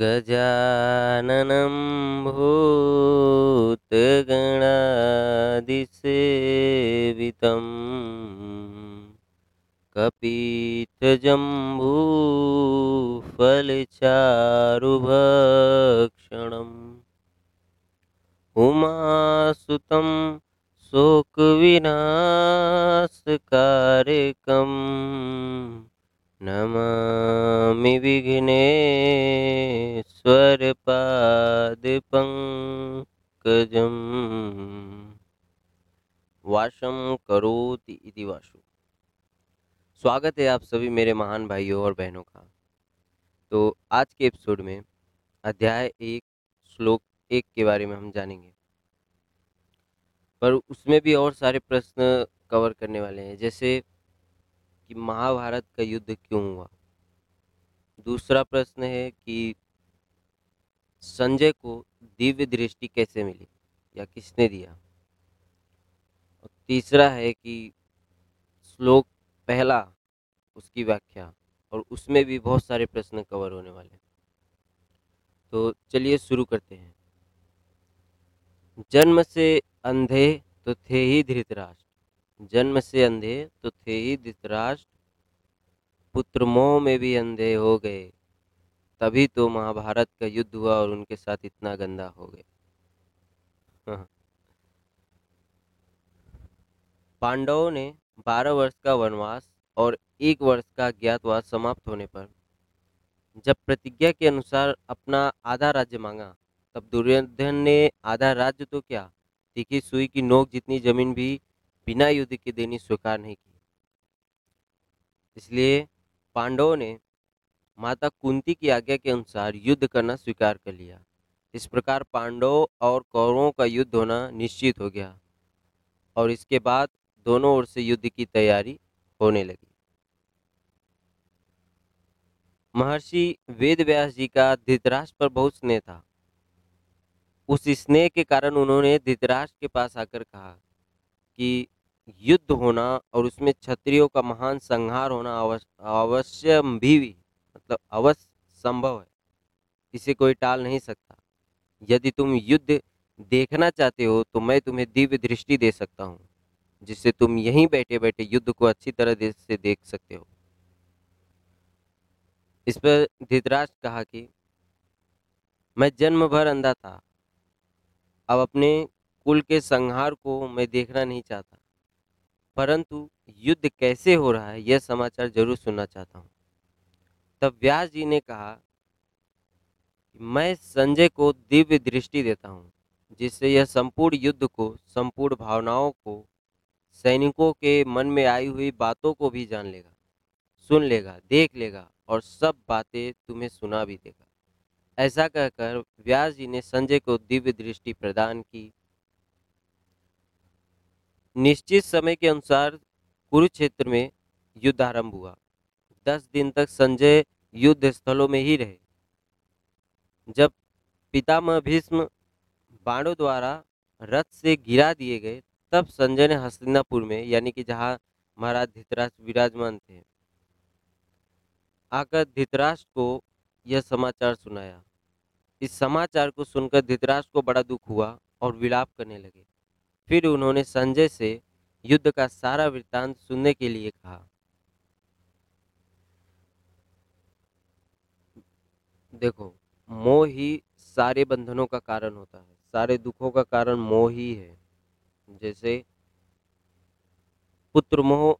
गजाननं भूतगणादिसेवितं कपित्थजम्बूफलचारुभक्षणम् उमासुतं शोकविनाशकारकम् नमामि विघ्नेश्वरपादपङ्कजम् वाशम करोति इति वाशु। स्वागत है आप सभी मेरे महान भाइयों और बहनों का। तो आज के एपिसोड में अध्याय एक, श्लोक एक के बारे में हम जानेंगे। पर उसमें भी और सारे प्रश्न कवर करने वाले हैं। जैसे कि महाभारत का युद्ध क्यों हुआ? दूसरा प्रश्न है कि संजय को दिव्य दृष्टि कैसे मिली या किसने दिया? और तीसरा है कि श्लोक पहला, उसकी व्याख्या, और उसमें भी बहुत सारे प्रश्न कवर होने वाले तो चलिए शुरू करते हैं। जन्म से अंधे तो थे ही धृतराष्ट्र। जन्म से अंधे तो थे ही धृतराष्ट्र पुत्र मोह में भी अंधे हो गए, तभी तो महाभारत का युद्ध हुआ और उनके साथ इतना गंदा हो गया हाँ। पांडवों ने बारह वर्ष का वनवास और एक वर्ष का ज्ञातवास समाप्त होने पर, जब प्रतिज्ञा के अनुसार अपना आधा राज्य मांगा, तब दुर्योधन ने आधा राज्य तो क्या, तीखी सुई की नोक जितनी ज़मीन भी बिना युद्ध के देनी स्वीकार नहीं की। इसलिए पांडवों ने माता कुंती की आज्ञा के अनुसार युद्ध करना स्वीकार कर लिया। इस प्रकार पांडवों और कौरवों का युद्ध होना निश्चित हो गया और इसके बाद दोनों ओर से युद्ध की तैयारी होने लगी। महर्षि वेद व्यास जी का धृतराष्ट्र पर बहुत स्नेह था। उस स्नेह के कारण उन्होंने धृतराष्ट्र के पास आकर कहा कि युद्ध होना और उसमें क्षत्रियों का महान संहार होना अवश्य भी मतलब अवश्य संभव है। इसे कोई टाल नहीं सकता। यदि तुम युद्ध देखना चाहते हो तो मैं तुम्हें दिव्य दृष्टि दे सकता हूँ, जिससे तुम यहीं बैठे बैठे युद्ध को अच्छी तरह से देख सकते हो। इस पर धृतराष्ट्र कहा कि, मैं जन्म भर अंधा था। अब अपने कुल के संहार को मैं देखना नहीं चाहता। परंतु युद्ध कैसे हो रहा है, यह समाचार ज़रूर सुनना चाहता हूँ। तब व्यास जी ने कहा, मैं संजय को दिव्य दृष्टि देता हूँ, जिससे यह संपूर्ण युद्ध को, संपूर्ण भावनाओं को, सैनिकों के मन में आई हुई बातों को भी जान लेगा, सुन लेगा, देख लेगा और सब बातें तुम्हें सुना भी देगा। ऐसा कहकर व्यास जी ने संजय को दिव्य दृष्टि प्रदान की निश्चित समय के अनुसार कुरुक्षेत्र में युद्ध आरंभ हुआ। दस दिन तक संजय युद्ध स्थलों में ही रहे। जब पितामह भीष्म बाणों द्वारा रथ से गिरा दिए गए, तब संजय ने हस्तिनापुर में, यानी कि जहाँ महाराज धृतराष्ट्र विराजमान थे, आकर धृतराष्ट्र को यह समाचार सुनाया। इस समाचार को सुनकर धृतराष्ट्र को बड़ा दुख हुआ और विलाप करने लगे। फिर उन्होंने संजय से युद्ध का सारा वृत्तांत सुनने के लिए कहा। देखो, मोह ही सारे बंधनों का कारण होता है, सारे दुखों का कारण मोह ही है। जैसे पुत्र मोह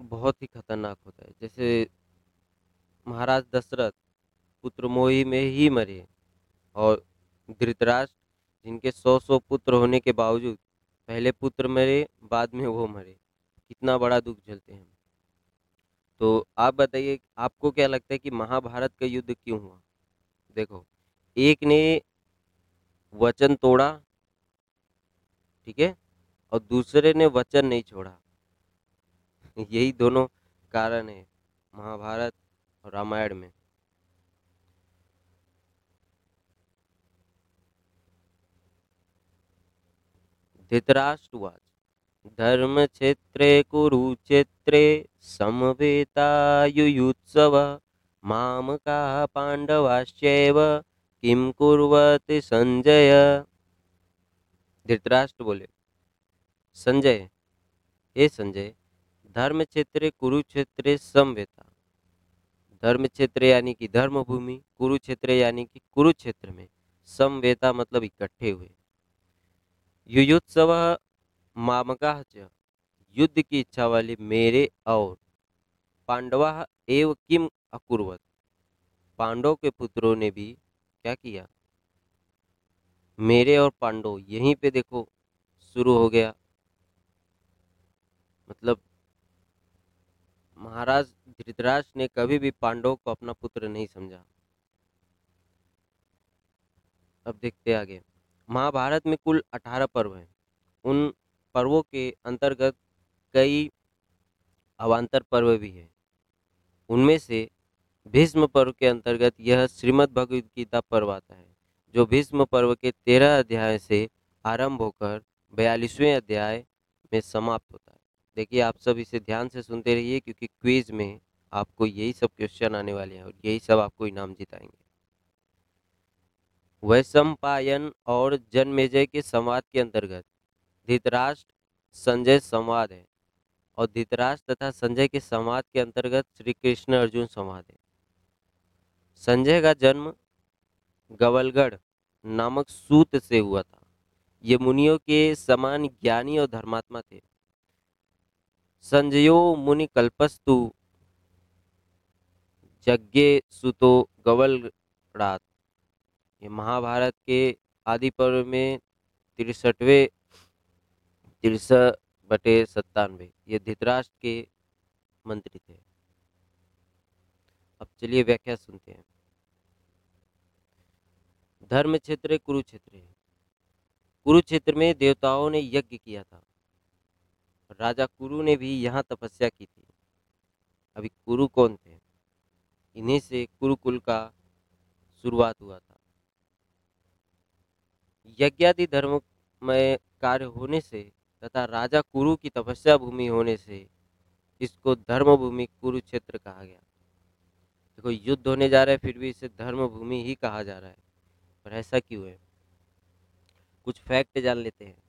बहुत ही खतरनाक होता है। जैसे महाराज दशरथ पुत्र मोही में ही मरे और धृतराष्ट्र जिनके सौ सौ पुत्र होने के बावजूद, पहले पुत्र मरे, बाद में वो मरे। कितना बड़ा दुख झलते हैं। तो आप बताइए, आपको क्या लगता है कि महाभारत का युद्ध क्यों हुआ? देखो, एक ने वचन तोड़ा, ठीक है, और दूसरे ने वचन नहीं छोड़ा। यही दोनों कारण है, महाभारत और रामायण में। धृतराष्ट्रवाच धर्मक्षेत्रे कुरुक्षेत्रे समवेतायुयुत्सव। मामकाः पांडवाश्चैव किम कुर्वति संजय? धृतराष्ट्र बोले, संजय, हे संजय धर्म क्षेत्र कुरुक्षेत्र समवेता। धर्म क्षेत्र यानी कि धर्म भूमि कुरुक्षेत्र यानी कि कुरुक्षेत्र में समवेता मतलब इकट्ठे हुए। युयुत्सव मामका युद्ध की इच्छा वाले मेरे और पांडवा एव किम अकुर्वत? पांडव के पुत्रों ने भी क्या किया? मेरे और पांडव यहीं पे देखो, शुरू हो गया। मतलब महाराज धृतराज ने कभी भी पांडव को अपना पुत्र नहीं समझा। अब देखते आगे। महाभारत में कुल अठारह पर्व हैं। उन पर्वों के अंतर्गत कई अवान्तर पर्व भी हैं। उनमें से भीष्म पर्व के अंतर्गत यह श्रीमद् भगवद गीता पर्व आता है, जो भीष्म पर्व के तेरह अध्याय से आरंभ होकर बयालीसवें अध्याय में समाप्त होता है। देखिए, आप सब इसे ध्यान से सुनते रहिए, क्योंकि क्विज में आपको यही सब क्वेश्चन आने वाले हैं और यही सब आपको इनाम जिताएँगे। वैशंपायन और जन्मेजय के संवाद के अंतर्गत धृतराष्ट्र संजय संवाद है और धृतराष्ट्र तथा संजय के संवाद के अंतर्गत श्री कृष्ण अर्जुन संवाद है। संजय का जन्म गवलगढ़ नामक सूत से हुआ था। ये मुनियों के समान ज्ञानी और धर्मात्मा थे। संजयो मुनि कल्पस्तु यज्ञ सुतो गवलरात। ये महाभारत के आदि पर्व में तिरसठवें तिरसठ बटे सत्तानवे, ये धृतराष्ट्र के मंत्री थे। अब चलिए व्याख्या सुनते हैं। धर्म क्षेत्र कुरुक्षेत्र है। कुरुक्षेत्र में देवताओं ने यज्ञ किया था। राजा कुरु ने भी यहाँ तपस्या की थी। अभी कुरु कौन थे? इन्हीं से कुरुकुल का शुरुआत हुआ था। यज्ञादि धर्म में कार्य होने से तथा राजा कुरु की तपस्या भूमि होने से इसको धर्म भूमि कुरुक्षेत्र कहा गया। देखो, युद्ध होने जा रहा है, फिर भी इसे धर्म भूमि ही कहा जा रहा है। पर ऐसा क्यों है? कुछ फैक्ट जान लेते हैं।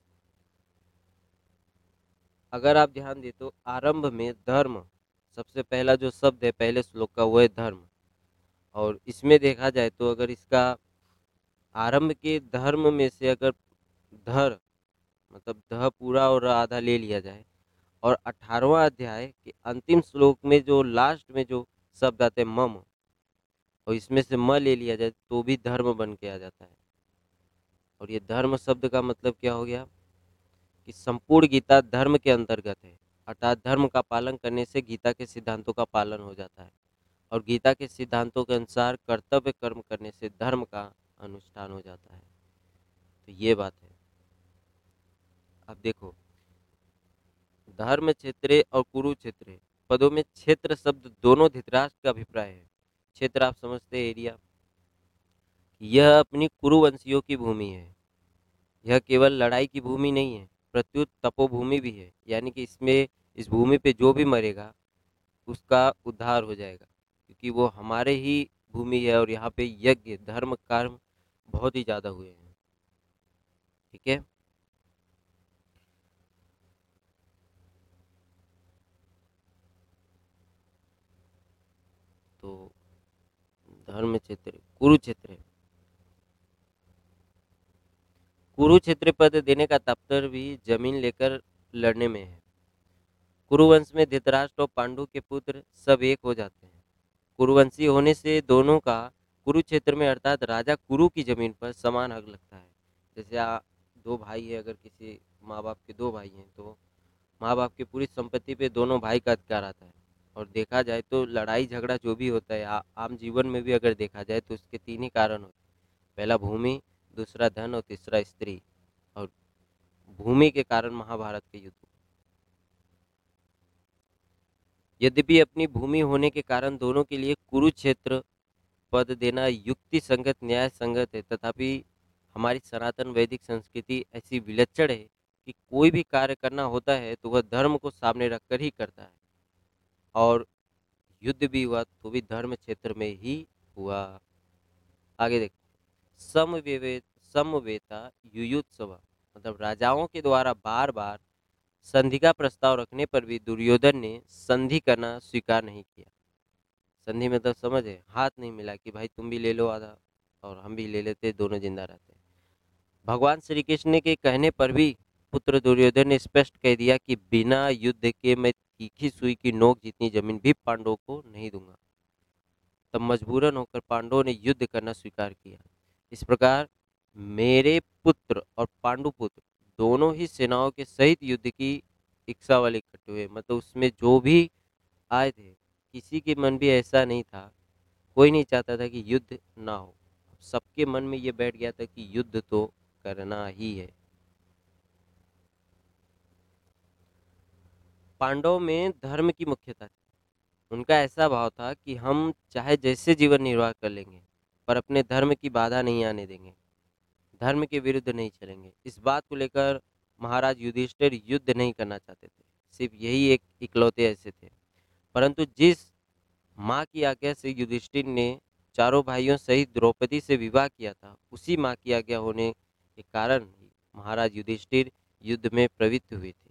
अगर आप ध्यान दें तो आरंभ में धर्म सबसे पहला जो शब्द है, पहले श्लोक का वो है धर्म। और इसमें देखा जाए तो अगर इसका आरंभ के धर्म में से अगर धर मतलब ध पूरा और आधा ले लिया जाए। और अठारवा अध्याय के अंतिम श्लोक में जो लास्ट में जो शब्द आते हैं मम, और इसमें से म ले लिया जाए तो भी धर्म बन के आ जाता है। और ये धर्म शब्द का मतलब क्या हो गया? कि संपूर्ण गीता धर्म के अंतर्गत है, अर्थात धर्म का पालन करने से गीता के सिद्धांतों का पालन हो जाता है। और गीता के सिद्धांतों के अनुसार कर्तव्य कर्म करने से धर्म का अनुष्ठान हो जाता है। तो ये बात है। अब देखो, धर्म क्षेत्र और कुरुक्षेत्र पदों में क्षेत्र शब्द दोनों धृतराष्ट्र का अभिप्राय है। क्षेत्र आप समझते हैं, एरिया यह अपनी कुरुवंशियों की भूमि है। यह केवल लड़ाई की भूमि नहीं है, प्रत्युत तपोभूमि भी है। यानी कि इसमें, इस भूमि पे जो भी मरेगा, उसका उद्धार हो जाएगा। क्योंकि वो हमारे ही भूमि है और यहाँ पे यज्ञ, धर्म, कर्म बहुत ही ज़्यादा हुए हैं। ठीक है? तो धर्म क्षेत्र, कुरुक्षेत्र। कुरुक्षेत्र पद देने का तात्पर्य भी ज़मीन लेकर लड़ने में है। कुरुवंश में धृतराष्ट्र और पांडु के पुत्र सब एक हो जाते हैं। कुरुवंशी होने से दोनों का कुरुक्षेत्र में अर्थात राजा कुरु की ज़मीन पर समान हक लगता है। जैसे आ, दो भाई है अगर किसी माँ बाप के दो भाई हैं तो माँ बाप की पूरी संपत्ति पे दोनों भाई का अधिकार आता है। और देखा जाए तो लड़ाई झगड़ा जो भी होता है आ, आम जीवन में भी अगर देखा जाए तो उसके तीन ही कारण होते हैं। पहला भूमि दूसरा धन और तीसरा स्त्री। और भूमि के कारण महाभारत के युद्ध। यद्यपि अपनी भूमि होने के कारण दोनों के लिए कुरुक्षेत्र पद देना युक्ति संगत, न्याय संगत है। तथापि हमारी सनातन वैदिक संस्कृति ऐसी विलक्षण है कि कोई भी कार्य करना होता है तो वह धर्म को सामने रखकर ही करता है। और युद्ध भी हुआ तो भी धर्म क्षेत्र में ही हुआ। आगे देख समवेवे समवेता, युयुत्सव। मतलब राजाओं के द्वारा बार बार संधि का प्रस्ताव रखने पर भी दुर्योधन ने संधि करना स्वीकार नहीं किया। संधि में तो समझ हाथ नहीं मिला कि भाई तुम भी ले लो आधा और हम भी ले लेते, दोनों ज़िंदा रहते। भगवान श्री कृष्ण के कहने पर भी पुत्र दुर्योधन ने स्पष्ट कह दिया कि बिना युद्ध के मैं तीखी सुई की नोक जितनी ज़मीन भी पांडवों को नहीं दूँगा। तब मजबूरन होकर पांडवों ने युद्ध करना स्वीकार किया। इस प्रकार मेरे पुत्र और पांडुपुत्र दोनों ही सेनाओं के सहित युद्ध की इच्छा वाले इकट्ठे हुए मतलब उसमें जो भी आए थे किसी के मन भी ऐसा नहीं था। कोई नहीं चाहता था कि युद्ध ना हो। सबके मन में ये बैठ गया था कि युद्ध तो करना ही है। पांडव में धर्म की मुख्यता थी। उनका ऐसा भाव था कि हम चाहे जैसे जीवन निर्वाह कर लेंगे, पर अपने धर्म की बाधा नहीं आने देंगे। धर्म के विरुद्ध नहीं चलेंगे। इस बात को लेकर महाराज युधिष्ठिर युद्ध नहीं करना चाहते थे। सिर्फ़ यही एक इकलौते ऐसे थे। परंतु जिस माँ की आज्ञा से युधिष्ठिर ने चारों भाइयों सहित द्रौपदी से विवाह किया था, उसी माँ की आज्ञा होने के कारण ही महाराज युधिष्ठिर युद्ध में प्रवृत्त हुए थे।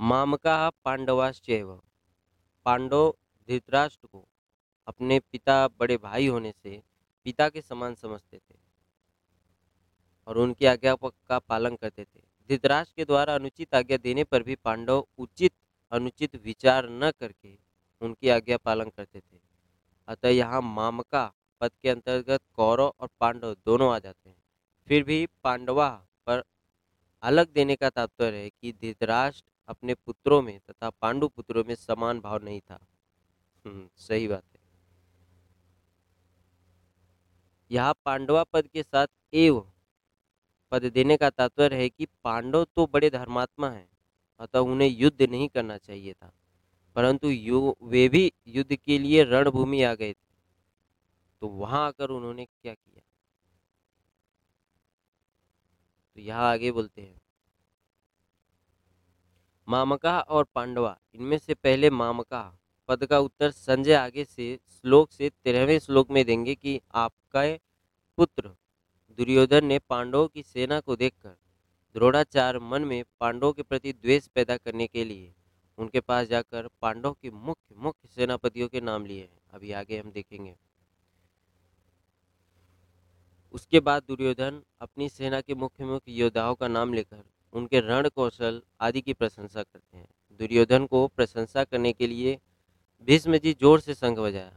मामका पांडवाश्चैव। पांडव धृतराष्ट्र को अपने पिता बड़े भाई होने से पिता के समान समझते थे। और उनकी आज्ञा का पालन करते थे। धृतराष्ट्र के द्वारा अनुचित आज्ञा देने पर भी पांडव उचित अनुचित विचार न करके उनकी आज्ञा पालन करते थे। अतः यहाँ मामका पद के अंतर्गत कौरव और पांडव दोनों आ जाते हैं। फिर भी पांडवा पर अलग देने का तात्पर्य है कि धृतराष्ट्र अपने पुत्रों में तथा पांडु पुत्रों में समान भाव नहीं था। हम्म, सही बात है। यहाँ पांडवा पद के साथ एव पद देने का तात्पर्य है कि पांडव तो बड़े धर्मात्मा हैं, अतः उन्हें युद्ध नहीं करना चाहिए था। परंतु वे भी युद्ध के लिए रणभूमि आ गए थे। तो वहाँ आकर उन्होंने क्या किया? तो यहाँ आगे बोलते हैं। मामका और पांडवा, इनमें से पहले मामका, पद का उत्तर संजय आगे से, श्लोक से तेरहवें श्लोक में देंगे कि आपका पुत्र दुर्योधन ने पांडवों की सेना को देखकर द्रोणाचार्य मन में पांडवों के प्रति द्वेष पैदा करने के लिए उनके पास जाकर पांडव के मुख्य मुख्य सेनापतियों के नाम लिए हैं। अभी आगे हम देखेंगे। उसके बाद दुर्योधन अपनी सेना के मुख्य मुख्य योद्धाओं का नाम लेकर उनके रण कौशल आदि की प्रशंसा करते हैं। दुर्योधन को प्रशंसा करने के लिए भीष्म जी ज़ोर से शंख बजाया।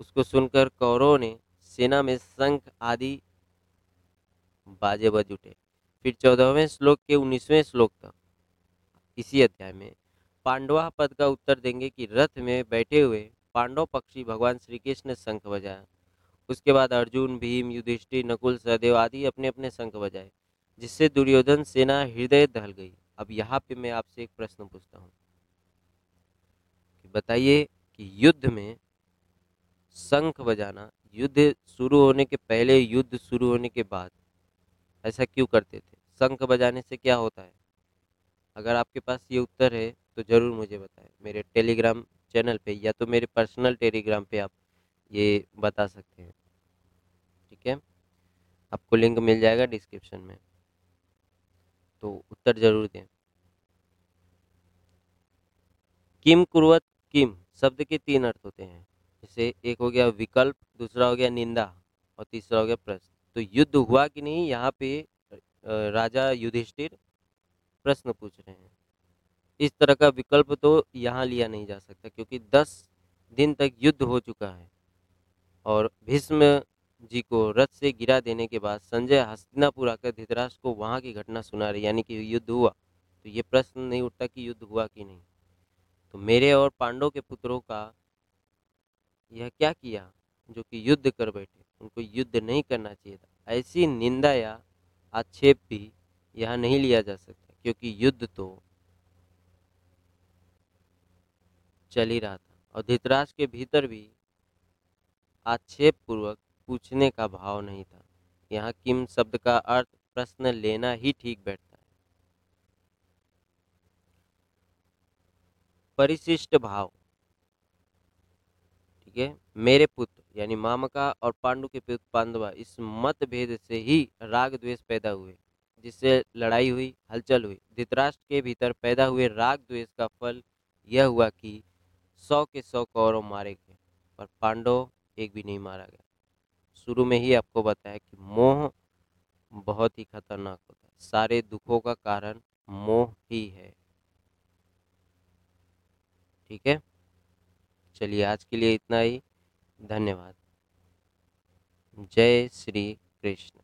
उसको सुनकर कौरवों ने सेना में शंख आदि बाजे बज उठे। फिर चौदहवें श्लोक के उन्नीसवें श्लोक तक। इसी अध्याय में पांडवा पद का उत्तर देंगे कि रथ में बैठे हुए पांडव पक्षी भगवान श्री कृष्ण ने शंख बजाया। उसके बाद अर्जुन, भीम, युधिष्ठिर, नकुल, सहदेव आदि अपने अपने शंख बजाए, जिससे दुर्योधन सेना हृदय दहल गई। अब यहाँ पे मैं आपसे एक प्रश्न पूछता हूँ। बताइए कि युद्ध में शंख बजाना, युद्ध शुरू होने के पहले, युद्ध शुरू होने के बाद ऐसा क्यों करते थे? शंख बजाने से क्या होता है? अगर आपके पास ये उत्तर है तो ज़रूर मुझे बताएँ। मेरे टेलीग्राम चैनल पे या तो मेरे पर्सनल टेलीग्राम पे आप ये बता सकते हैं। ठीक है? आपको लिंक मिल जाएगा डिस्क्रिप्शन में। तो उत्तर ज़रूर दें। किम कुर्वत किम शब्द के तीन अर्थ होते हैं। जैसे एक हो गया विकल्प, दूसरा हो गया निंदा और तीसरा हो गया प्रश्न। तो युद्ध हुआ कि नहीं, यहाँ पे राजा युधिष्ठिर प्रश्न पूछ रहे हैं। इस तरह का विकल्प तो यहाँ लिया नहीं जा सकता, क्योंकि दस दिन तक युद्ध हो चुका है और भीष्म जी को रथ से गिरा देने के बाद संजय हस्तिनापुर आकर धृतराष्ट्र को वहाँ की घटना सुना रहे, यानी कि युद्ध हुआ। तो ये प्रश्न नहीं उठता कि युद्ध हुआ कि नहीं। तो मेरे और पांडव के पुत्रों का यह क्या किया जो कि युद्ध कर बैठे? उनको युद्ध नहीं करना चाहिए था। ऐसी निंदा या आक्षेप भी यहाँ नहीं लिया जा सकता, क्योंकि युद्ध तो चल ही रहा था। और धृतराष्ट्र के भीतर भी आक्षेप पूर्वक पूछने का भाव नहीं था। यहाँ किम शब्द का अर्थ प्रश्न लेना ही ठीक बैठता है। परिशिष्ट भाव। ठीक है? मेरे पुत्र यानी मामका और पांडु के पुत्र पांडवा इस मतभेद से ही राग द्वेष पैदा हुए, जिससे लड़ाई हुई, हलचल हुई। धृतराष्ट्र के भीतर पैदा हुए राग द्वेष का फल यह हुआ कि सौ के सौ कौरव मारे गए पर पांडव एक भी नहीं मारा गया। शुरू में ही आपको बताया कि मोह बहुत ही खतरनाक होता है। सारे दुखों का कारण मोह ही है। ठीक है? चलिए आज के लिए इतना ही। धन्यवाद। जय श्री कृष्ण।